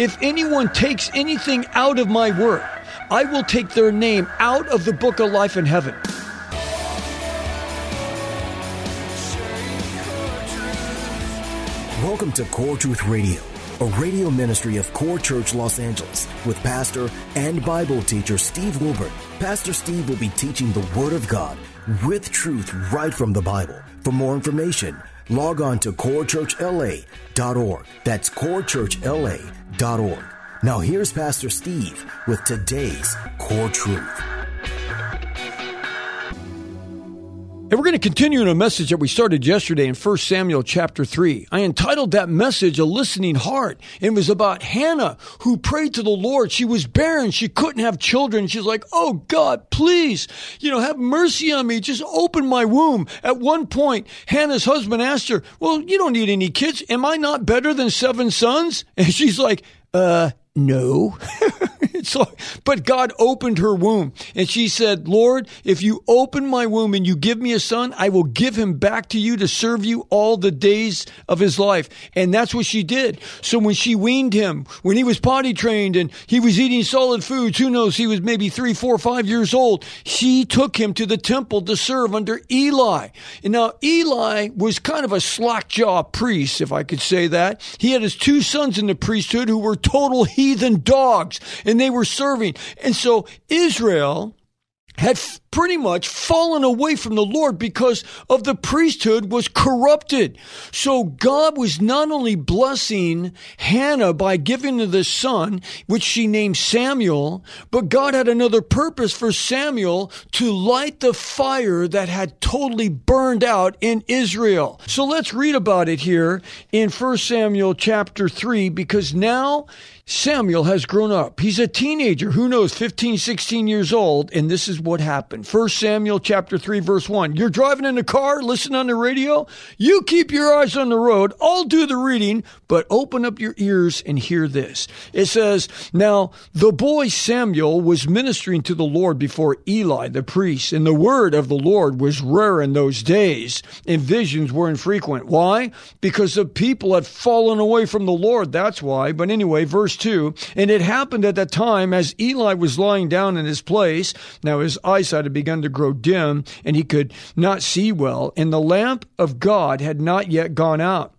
If anyone takes anything out of my word, I will take their name out of the book of life in heaven. Welcome to Core Truth Radio, a radio ministry of Core Church Los Angeles with pastor and Bible teacher Steve Wilburn. Pastor Steve will be teaching the Word of God with truth right from the Bible. For more information, log on to corechurchla.org. That's corechurchla.org. Now here's Pastor Steve with today's Core Truth. And we're going to continue in a message that we started yesterday in 1 Samuel chapter 3. I entitled that message A Listening Heart. It was about Hannah who prayed to the Lord. She was barren. She couldn't have children. She's like, Oh God, please, you know, have mercy on me. Just open my womb. At one point, Hannah's husband asked her, Well, you don't need any kids. Am I not better than seven sons? And she's like, uh, no. so, but God opened her womb and she said, Lord, if you open my womb and you give me a son, I will give him back to you to serve you all the days of his life. And that's what she did. So when she weaned him, when he was potty trained and he was eating solid foods, who knows, he was maybe three, four, five years old, she took him to the temple to serve under Eli. And now Eli was kind of a slackjaw priest, if I could say that. He had his two sons in the priesthood who were total heathen dogs and they were serving. And so Israel had pretty much fallen away from the Lord because of the priesthood was corrupted. So God was not only blessing Hannah by giving her the son, which she named Samuel, but God had another purpose for Samuel to light the fire that had totally burned out in Israel. So let's read about it here in 1 Samuel chapter 3 because now Samuel has grown up. He's a teenager, who knows, 15, 16 years old, and this is what happened. 1 Samuel chapter 3 verse 1. You're driving in the car, listen on the radio, you keep your eyes on the road, I'll do the reading, but open up your ears and hear this. It says, Now the boy Samuel was ministering to the Lord before Eli the priest, and the word of the Lord was rare in those days, and visions were infrequent. Why? Because the people had fallen away from the Lord. That's why. But anyway, verse 2 And it happened at that time as Eli was lying down in his place. Now his eyesight had begun to grow dim, and he could not see well, and the lamp of God had not yet gone out.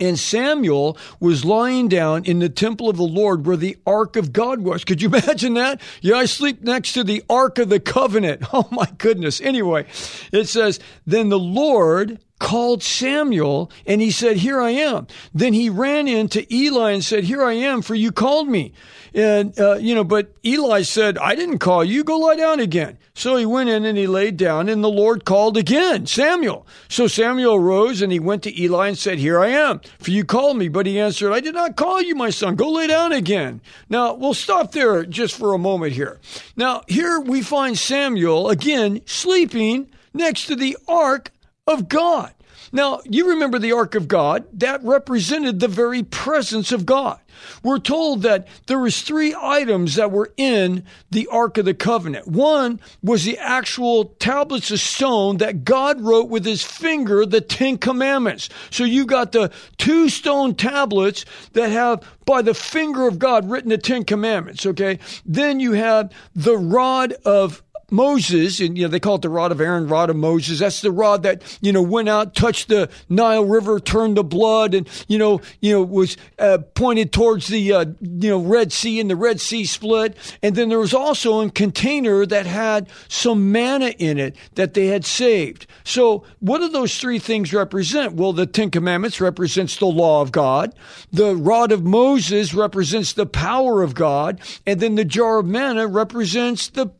And Samuel was lying down in the temple of the Lord where the ark of God was. Could you imagine that? Yeah, I sleep next to the ark of the covenant. Oh my goodness. Anyway, it says, Then the Lord called Samuel and he said, Here I am. Then he ran into Eli and said, Here I am, for you called me. And, uh, you know, but Eli said, I didn't call you. Go lie down again. So he went in and he laid down, and the Lord called again, Samuel. So Samuel rose and he went to Eli and said, Here I am, for you called me. But he answered, I did not call you, my son. Go lay down again. Now, we'll stop there just for a moment here. Now, here we find Samuel again sleeping next to the ark of God. Now, you remember the ark of God, that represented the very presence of God. We're told that there was three items that were in the ark of the covenant. One was the actual tablets of stone that God wrote with his finger the 10 commandments. So you got the two stone tablets that have by the finger of God written the 10 commandments, okay? Then you have the rod of Moses, and you know they call it the rod of Aaron, rod of Moses. That's the rod that you know went out, touched the Nile River, turned to blood, and you know you know was uh, pointed towards the uh, you know Red Sea, and the Red Sea split. And then there was also a container that had some manna in it that they had saved. So what do those three things represent? Well, the Ten Commandments represents the law of God. The rod of Moses represents the power of God, and then the jar of manna represents the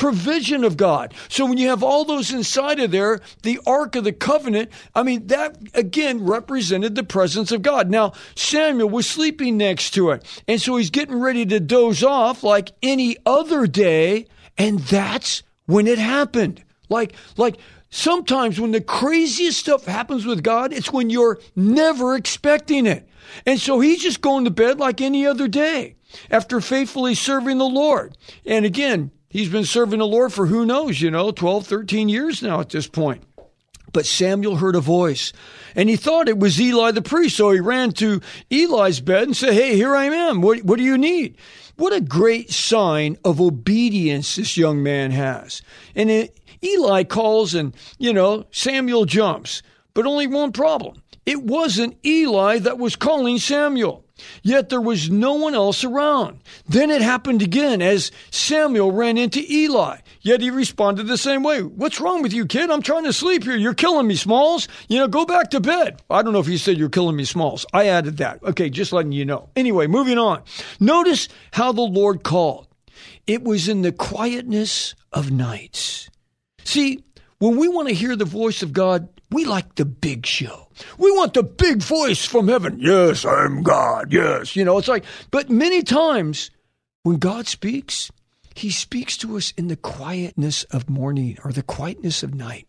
provision of God. So when you have all those inside of there, the Ark of the Covenant, I mean, that again represented the presence of God. Now, Samuel was sleeping next to it. And so he's getting ready to doze off like any other day. And that's when it happened. Like, like, sometimes when the craziest stuff happens with God, it's when you're never expecting it. And so he's just going to bed like any other day after faithfully serving the Lord. And again, he's been serving the Lord for who knows, you know, 12, 13 years now at this point. But Samuel heard a voice and he thought it was Eli the priest. So he ran to Eli's bed and said, Hey, here I am. What, what do you need? What a great sign of obedience this young man has. And it, Eli calls and, you know, Samuel jumps. But only one problem. It wasn't Eli that was calling Samuel. Yet there was no one else around. Then it happened again as Samuel ran into Eli. Yet he responded the same way. What's wrong with you, kid? I'm trying to sleep here. You're killing me, Smalls. You know, go back to bed. I don't know if he said you're killing me, Smalls. I added that. Okay, just letting you know. Anyway, moving on. Notice how the Lord called. It was in the quietness of nights. See, when we want to hear the voice of God, we like the big show. We want the big voice from heaven. Yes, I'm God. Yes. You know, it's like, but many times when God speaks, he speaks to us in the quietness of morning or the quietness of night.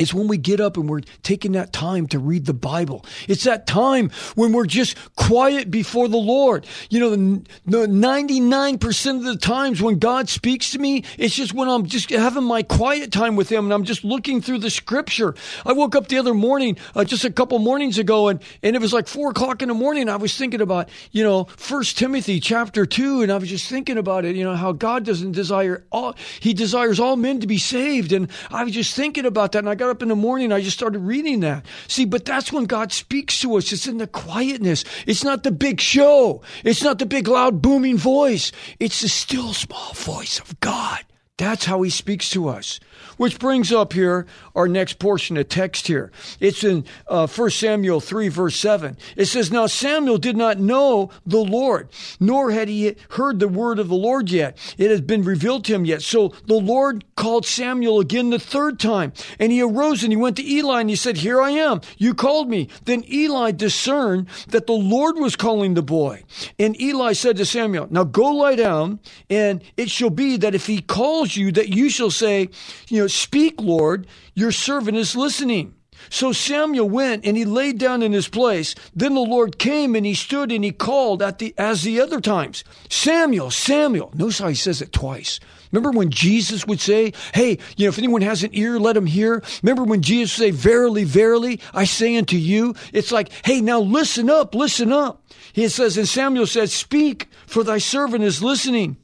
It's when we get up and we're taking that time to read the Bible. It's that time when we're just quiet before the Lord. You know, the, the 99% of the times when God speaks to me, it's just when I'm just having my quiet time with Him and I'm just looking through the scripture. I woke up the other morning, uh, just a couple mornings ago, and, and it was like four o'clock in the morning. I was thinking about, you know, First Timothy chapter two, and I was just thinking about it, you know, how God doesn't desire all, He desires all men to be saved. And I was just thinking about that, and I got up in the morning, I just started reading that. See, but that's when God speaks to us. It's in the quietness. It's not the big show. It's not the big loud booming voice. It's the still small voice of God. That's how he speaks to us. Which brings up here our next portion of text here. It's in uh, 1 Samuel 3, verse 7. It says, Now Samuel did not know the Lord, nor had he heard the word of the Lord yet. It has been revealed to him yet. So the Lord called Samuel again the third time. And he arose and he went to Eli and he said, Here I am. You called me. Then Eli discerned that the Lord was calling the boy. And Eli said to Samuel, Now go lie down, and it shall be that if he calls you, that you shall say, You know, Speak, Lord, your servant is listening. So Samuel went and he laid down in his place. Then the Lord came and he stood and he called at the as the other times. Samuel, Samuel. Notice how he says it twice. Remember when Jesus would say, Hey, you know, if anyone has an ear, let him hear. Remember when Jesus say, Verily, verily, I say unto you. It's like, Hey, now listen up, listen up. He says, and Samuel said, Speak, for thy servant is listening.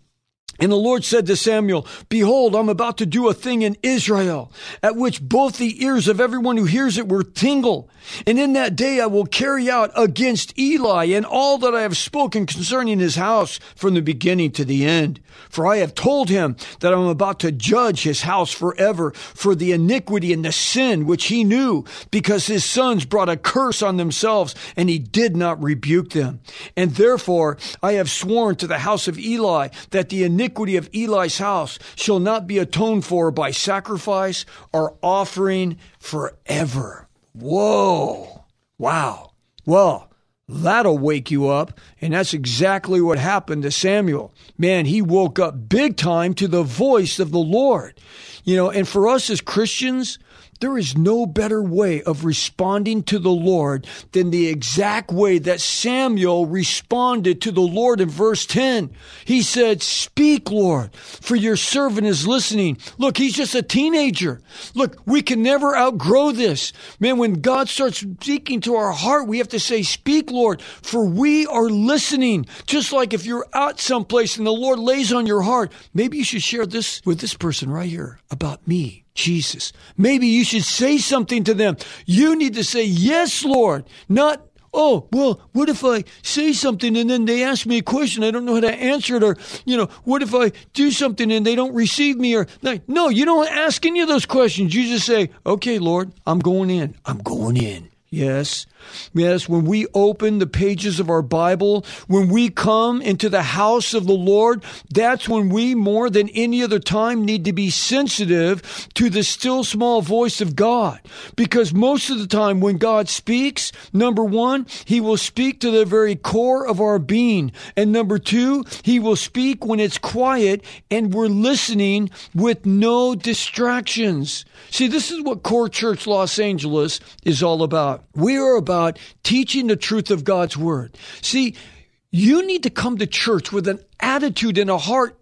And the Lord said to Samuel, Behold, I'm about to do a thing in Israel, at which both the ears of everyone who hears it will tingle. And in that day I will carry out against Eli and all that I have spoken concerning his house from the beginning to the end. For I have told him that I'm about to judge his house forever for the iniquity and the sin which he knew, because his sons brought a curse on themselves, and he did not rebuke them. And therefore I have sworn to the house of Eli that the iniquity of Eli's house shall not be atoned for by sacrifice or offering forever. Whoa. Wow. Well, That'll wake you up. And that's exactly what happened to Samuel. Man, he woke up big time to the voice of the Lord. You know, and for us as Christians, there is no better way of responding to the Lord than the exact way that Samuel responded to the Lord in verse 10. He said, Speak, Lord, for your servant is listening. Look, he's just a teenager. Look, we can never outgrow this. Man, when God starts speaking to our heart, we have to say, Speak, Lord, for we are listening. Just like if you're out someplace and the Lord lays on your heart, maybe you should share this with this person right here about me. Jesus. Maybe you should say something to them. You need to say, Yes, Lord, not oh, well, what if I say something and then they ask me a question? I don't know how to answer it. Or, you know, what if I do something and they don't receive me? Or, no, you don't ask any of those questions. You just say, okay, Lord, I'm going in. I'm going in. Yes. Yes, when we open the pages of our Bible, when we come into the house of the Lord, that's when we more than any other time need to be sensitive to the still small voice of God. Because most of the time when God speaks, number one, he will speak to the very core of our being. And number two, he will speak when it's quiet and we're listening with no distractions. See, this is what Core Church Los Angeles is all about. We are about teaching the truth of God's Word. See, you need to come to church with an attitude and a heart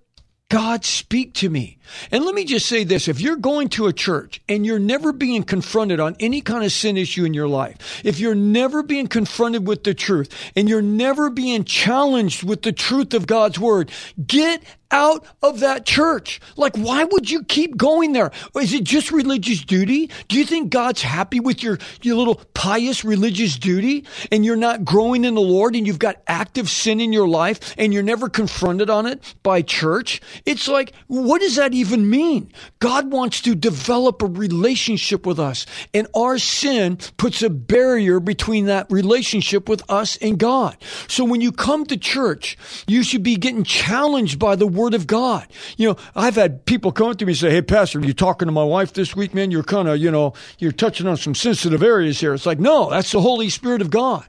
God, speak to me. And let me just say this. If you're going to a church and you're never being confronted on any kind of sin issue in your life, if you're never being confronted with the truth and you're never being challenged with the truth of God's word, get out of that church. Like, why would you keep going there? Is it just religious duty? Do you think God's happy with your, your little pious religious duty and you're not growing in the Lord and you've got active sin in your life and you're never confronted on it by church? It's like, what does that even mean? God wants to develop a relationship with us and our sin puts a barrier between that relationship with us and God. So when you come to church, you should be getting challenged by the word of God. You know, I've had people come to me and say, Hey, Pastor, you talking to my wife this week, man? You're kind of, you know, you're touching on some sensitive areas here. It's like, no, that's the Holy Spirit of God.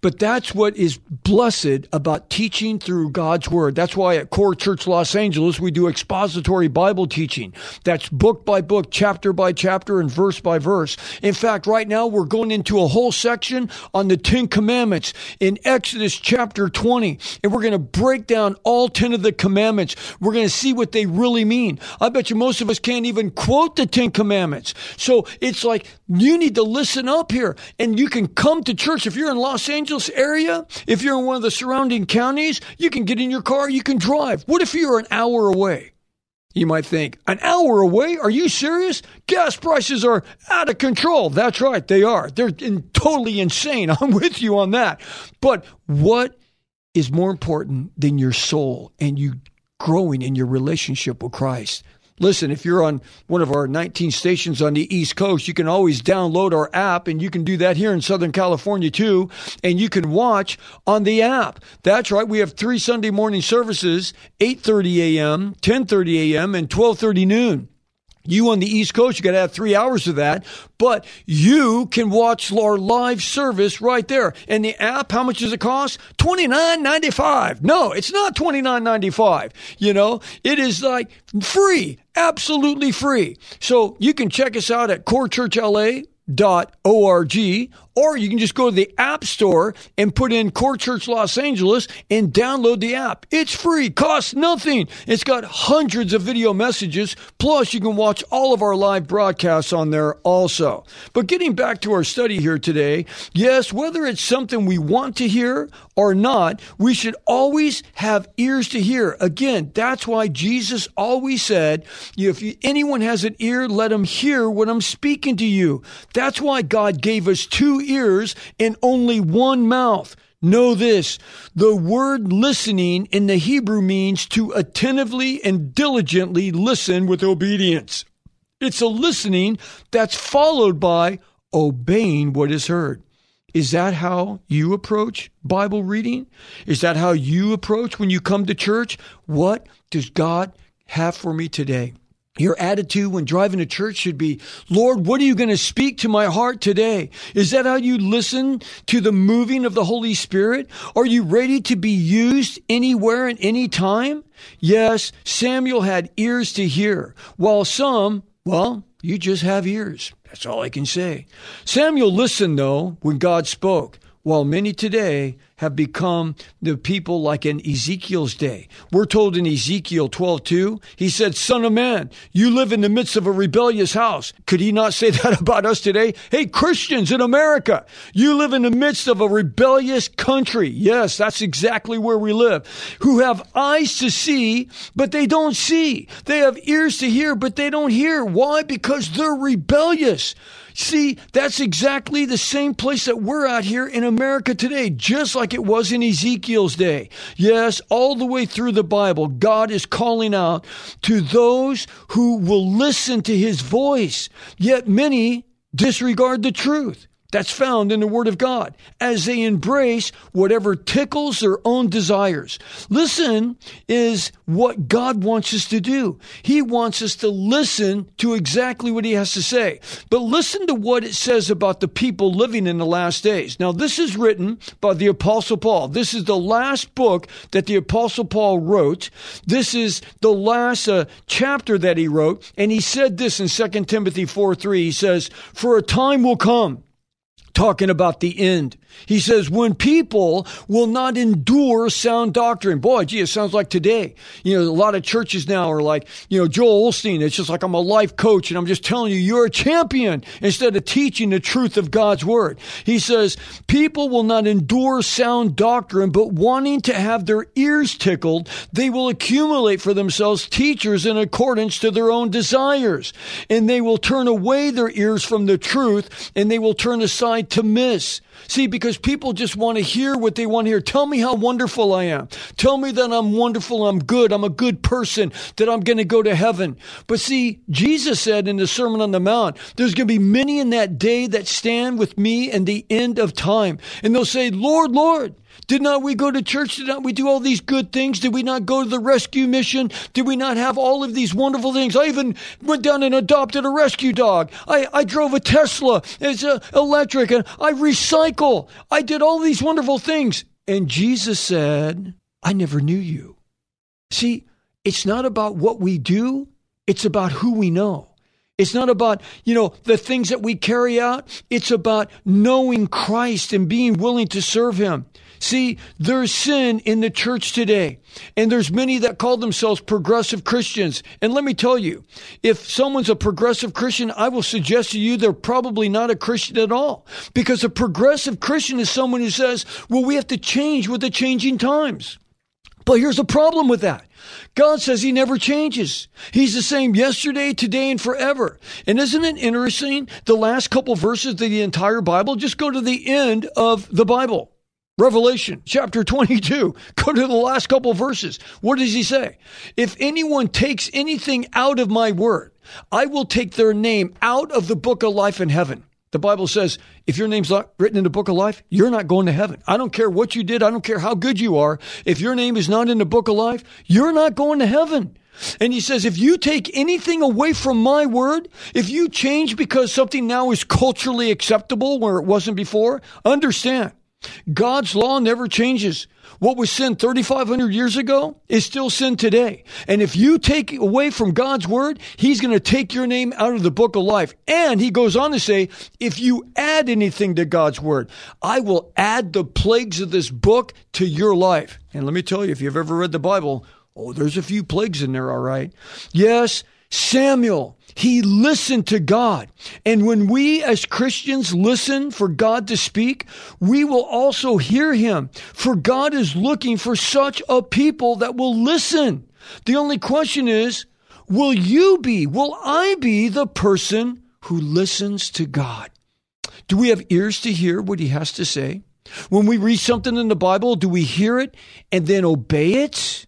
But that's what is blessed about teaching through God's Word. That's why at Core Church Los Angeles, we do expository Bible teaching. That's book by book, chapter by chapter, and verse by verse. In fact, right now, we're going into a whole section on the Ten Commandments in Exodus chapter 20. And we're going to break down all 10 of the commandments we're going to see what they really mean. I bet you most of us can't even quote the Ten Commandments. So it's like you need to listen up here and you can come to church. If you're in Los Angeles area, if you're in one of the surrounding counties, you can get in your car, you can drive. What if you're an hour away? You might think, an hour away? Are you serious? Gas prices are out of control. That's right, they are. They're in, totally insane. I'm with you on that. But what is more important than your soul and you growing in your relationship with Christ. Listen, if you're on one of our 19 stations on the East Coast, you can always download our app and you can do that here in Southern California too. And you can watch on the app. That's right. We have three Sunday morning services, 8.30 a.m., 10.30 a.m., and 12.30 noon. You on the East Coast, you got to have three hours of that, but you can watch our live service right there. And the app, how much does it cost? Twenty nine ninety five. No, it's not twenty nine ninety five. You know, it is like free, absolutely free. So you can check us out at Core Or you can just go to the app store and put in core church los angeles and download the app. It's free costs nothing. It's got hundreds of video messages plus you can watch all of our live broadcasts on there also. But getting back to our study here today yes whether it's something we want to hear or not we should always have ears to hear. Again that's why jesus always said if anyone has an ear let him hear what i'm speaking to you. That's why God gave us two ears and only one mouth. Know this the word listening in the Hebrew means to attentively and diligently listen with obedience. It's a listening that's followed by obeying what is heard. Is that how you approach Bible reading? Is that how you approach when you come to church? What does God have for me today? Your attitude when driving to church should be, Lord, what are you going to speak to my heart today? Is that how you listen to the moving of the Holy Spirit? Are you ready to be used anywhere and any time? Yes, Samuel had ears to hear, while some, well, you just have ears. That's all I can say. Samuel listened, though, when God spoke, while many today have become the people like in Ezekiel's day. We're told in Ezekiel 12:2, he said, "Son of man, you live in the midst of a rebellious house." Could he not say that about us today? Hey, Christians in America, you live in the midst of a rebellious country. Yes, that's exactly where we live. Who have eyes to see, but they don't see. They have ears to hear, but they don't hear. Why? Because they're rebellious. See, that's exactly the same place that we're at here in America today, just like it was in Ezekiel's day. Yes, all the way through the Bible, God is calling out to those who will listen to his voice, yet many disregard the truth. That's found in the Word of God as they embrace whatever tickles their own desires. Listen is what God wants us to do. He wants us to listen to exactly what He has to say. But listen to what it says about the people living in the last days. Now, this is written by the Apostle Paul. This is the last book that the Apostle Paul wrote. This is the last uh, chapter that he wrote. And he said this in 2 Timothy 4 3. He says, For a time will come talking about the end. He says, when people will not endure sound doctrine. Boy, gee, it sounds like today. You know, a lot of churches now are like, you know, Joel Osteen. It's just like I'm a life coach and I'm just telling you, you're a champion instead of teaching the truth of God's word. He says, people will not endure sound doctrine, but wanting to have their ears tickled, they will accumulate for themselves teachers in accordance to their own desires. And they will turn away their ears from the truth and they will turn aside to miss. See, because people just want to hear what they want to hear. Tell me how wonderful I am. Tell me that I'm wonderful, I'm good, I'm a good person, that I'm going to go to heaven. But see, Jesus said in the Sermon on the Mount, there's going to be many in that day that stand with me in the end of time. And they'll say, Lord, Lord, did not we go to church? Did not we do all these good things? Did we not go to the rescue mission? Did we not have all of these wonderful things? I even went down and adopted a rescue dog. I, I drove a Tesla. It's uh, electric and I recycle. I did all these wonderful things. And Jesus said, I never knew you. See, it's not about what we do. It's about who we know. It's not about, you know, the things that we carry out. It's about knowing Christ and being willing to serve Him. See, there's sin in the church today, and there's many that call themselves progressive Christians. And let me tell you, if someone's a progressive Christian, I will suggest to you they're probably not a Christian at all. Because a progressive Christian is someone who says, well, we have to change with the changing times. But here's the problem with that. God says he never changes. He's the same yesterday, today, and forever. And isn't it interesting? The last couple verses of the entire Bible, just go to the end of the Bible. Revelation chapter 22. Go to the last couple verses. What does he say? If anyone takes anything out of my word, I will take their name out of the book of life in heaven. The Bible says if your name's not written in the book of life, you're not going to heaven. I don't care what you did. I don't care how good you are. If your name is not in the book of life, you're not going to heaven. And he says, if you take anything away from my word, if you change because something now is culturally acceptable where it wasn't before, understand God's law never changes. What was sin 3,500 years ago is still sin today. And if you take away from God's word, He's going to take your name out of the book of life. And He goes on to say, if you add anything to God's word, I will add the plagues of this book to your life. And let me tell you, if you've ever read the Bible, oh, there's a few plagues in there, all right. Yes, Samuel he listened to God. And when we as Christians listen for God to speak, we will also hear him. For God is looking for such a people that will listen. The only question is, will you be, will I be the person who listens to God? Do we have ears to hear what he has to say? When we read something in the Bible, do we hear it and then obey it?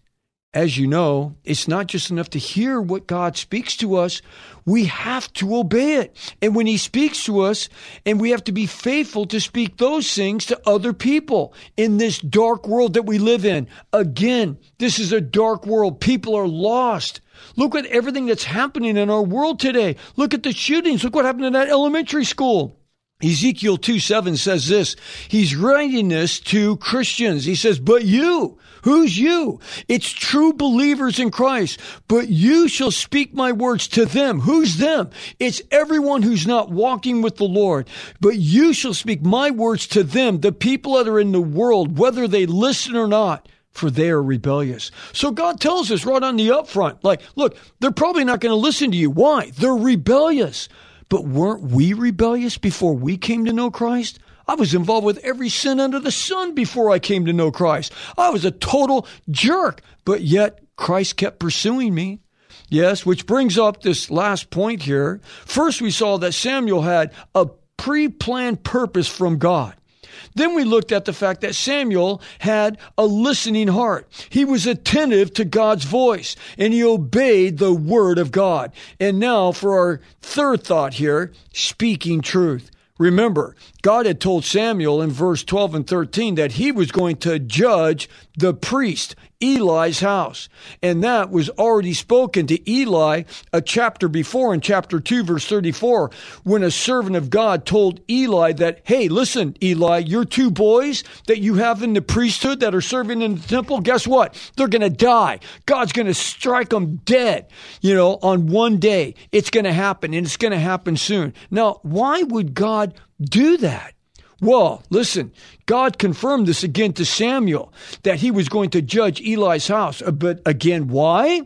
As you know, it's not just enough to hear what God speaks to us. We have to obey it. And when He speaks to us, and we have to be faithful to speak those things to other people in this dark world that we live in. Again, this is a dark world. People are lost. Look at everything that's happening in our world today. Look at the shootings. Look what happened in that elementary school. Ezekiel 2 7 says this. He's writing this to Christians. He says, But you, who's you? It's true believers in Christ. But you shall speak my words to them. Who's them? It's everyone who's not walking with the Lord. But you shall speak my words to them, the people that are in the world, whether they listen or not for they are rebellious. So God tells us right on the upfront, like, look, they're probably not going to listen to you. Why? They're rebellious. But weren't we rebellious before we came to know Christ? I was involved with every sin under the sun before I came to know Christ. I was a total jerk, but yet Christ kept pursuing me. Yes, which brings up this last point here. First, we saw that Samuel had a pre planned purpose from God. Then we looked at the fact that Samuel had a listening heart. He was attentive to God's voice and he obeyed the word of God. And now for our third thought here, speaking truth. Remember, God had told Samuel in verse 12 and 13 that he was going to judge the priest, Eli's house. And that was already spoken to Eli a chapter before in chapter 2, verse 34, when a servant of God told Eli that, hey, listen, Eli, your two boys that you have in the priesthood that are serving in the temple, guess what? They're going to die. God's going to strike them dead, you know, on one day. It's going to happen and it's going to happen soon. Now, why would God do that? Well, listen, God confirmed this again to Samuel that he was going to judge Eli's house. Uh, but again, why?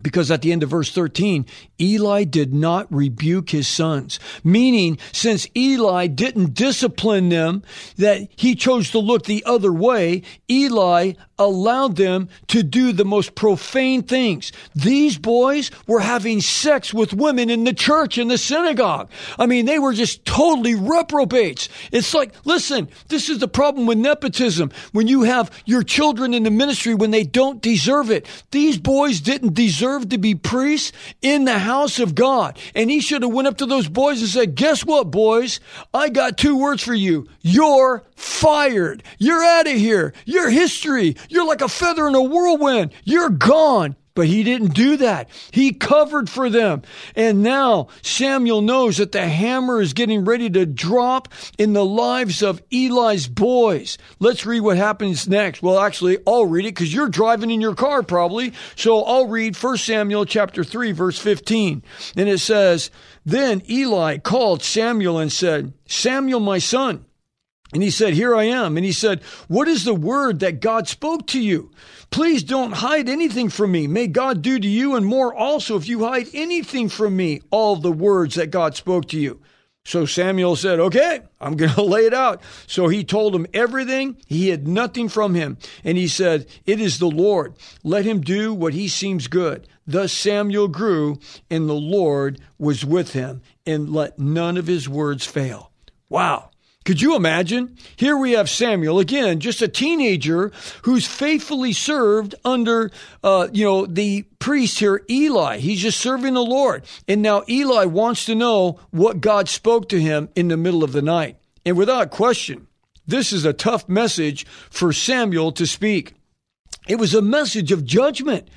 Because at the end of verse 13, Eli did not rebuke his sons, meaning since Eli didn't discipline them, that he chose to look the other way, Eli allowed them to do the most profane things. These boys were having sex with women in the church, in the synagogue. I mean, they were just totally reprobates. It's like, listen, this is the problem with nepotism. When you have your children in the ministry when they don't deserve it. These boys didn't deserve to be priests in the house of God. And he should have went up to those boys and said, guess what, boys? I got two words for you. You're fired. You're out of here. You're history. You're like a feather in a whirlwind. You're gone. But he didn't do that. He covered for them. And now Samuel knows that the hammer is getting ready to drop in the lives of Eli's boys. Let's read what happens next. Well, actually, I'll read it because you're driving in your car probably. So I'll read 1 Samuel chapter 3, verse 15. And it says, Then Eli called Samuel and said, Samuel, my son. And he said, Here I am. And he said, What is the word that God spoke to you? Please don't hide anything from me. May God do to you and more also if you hide anything from me, all the words that God spoke to you. So Samuel said, Okay, I'm going to lay it out. So he told him everything. He had nothing from him. And he said, It is the Lord. Let him do what he seems good. Thus Samuel grew, and the Lord was with him, and let none of his words fail. Wow. Could you imagine? Here we have Samuel again, just a teenager who's faithfully served under, uh, you know, the priest here, Eli. He's just serving the Lord. And now Eli wants to know what God spoke to him in the middle of the night. And without question, this is a tough message for Samuel to speak. It was a message of judgment.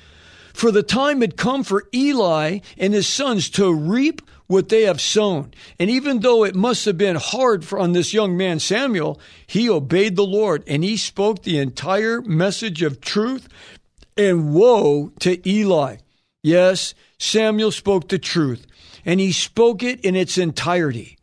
For the time had come for Eli and his sons to reap what they have sown. And even though it must have been hard for, on this young man Samuel, he obeyed the Lord and he spoke the entire message of truth. And woe to Eli. Yes, Samuel spoke the truth and he spoke it in its entirety.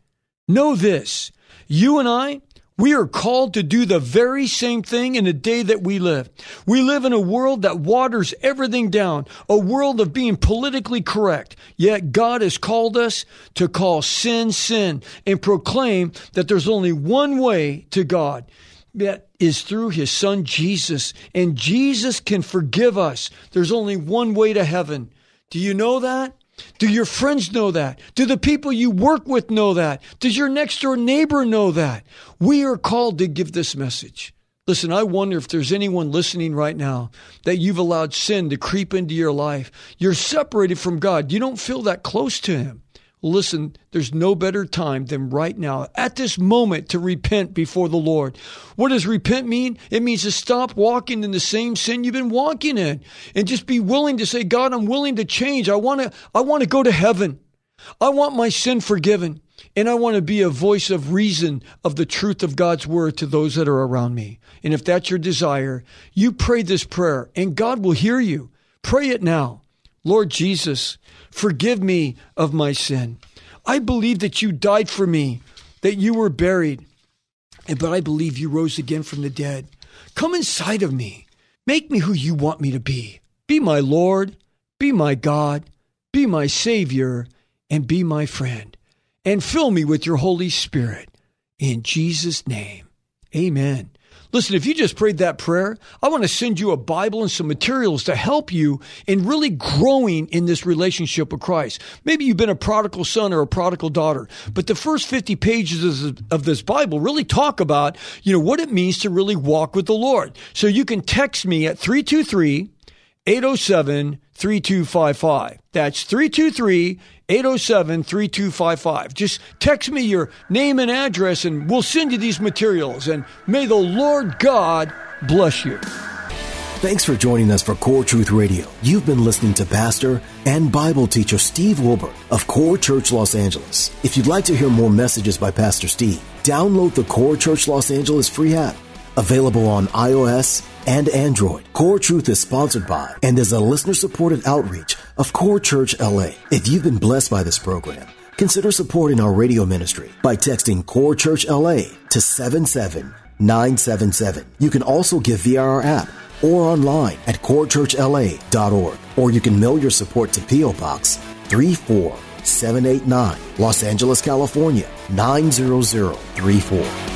Know this, you and I, we are called to do the very same thing in the day that we live. We live in a world that waters everything down, a world of being politically correct. Yet God has called us to call sin sin and proclaim that there's only one way to God. That is through his son Jesus. And Jesus can forgive us. There's only one way to heaven. Do you know that? Do your friends know that? Do the people you work with know that? Does your next door neighbor know that? We are called to give this message. Listen, I wonder if there's anyone listening right now that you've allowed sin to creep into your life. You're separated from God. You don't feel that close to Him. Listen, there's no better time than right now, at this moment, to repent before the Lord. What does repent mean? It means to stop walking in the same sin you've been walking in and just be willing to say, God, I'm willing to change. I want to, I want to go to heaven. I want my sin forgiven. And I want to be a voice of reason of the truth of God's word to those that are around me. And if that's your desire, you pray this prayer and God will hear you. Pray it now. Lord Jesus, Forgive me of my sin. I believe that you died for me, that you were buried, but I believe you rose again from the dead. Come inside of me. Make me who you want me to be. Be my Lord, be my God, be my Savior, and be my friend. And fill me with your Holy Spirit. In Jesus' name, amen. Listen, if you just prayed that prayer, I want to send you a Bible and some materials to help you in really growing in this relationship with Christ. Maybe you've been a prodigal son or a prodigal daughter, but the first 50 pages of this Bible really talk about, you know, what it means to really walk with the Lord. So you can text me at 323 807 3255. That's 323 807 3255. Just text me your name and address and we'll send you these materials. And may the Lord God bless you. Thanks for joining us for Core Truth Radio. You've been listening to Pastor and Bible teacher Steve Wilburn of Core Church Los Angeles. If you'd like to hear more messages by Pastor Steve, download the Core Church Los Angeles free app. Available on iOS and Android. Core Truth is sponsored by and is a listener supported outreach of Core Church LA. If you've been blessed by this program, consider supporting our radio ministry by texting Core Church LA to 77977. You can also give via our app or online at corechurchla.org, or you can mail your support to P.O. Box 34789, Los Angeles, California 90034.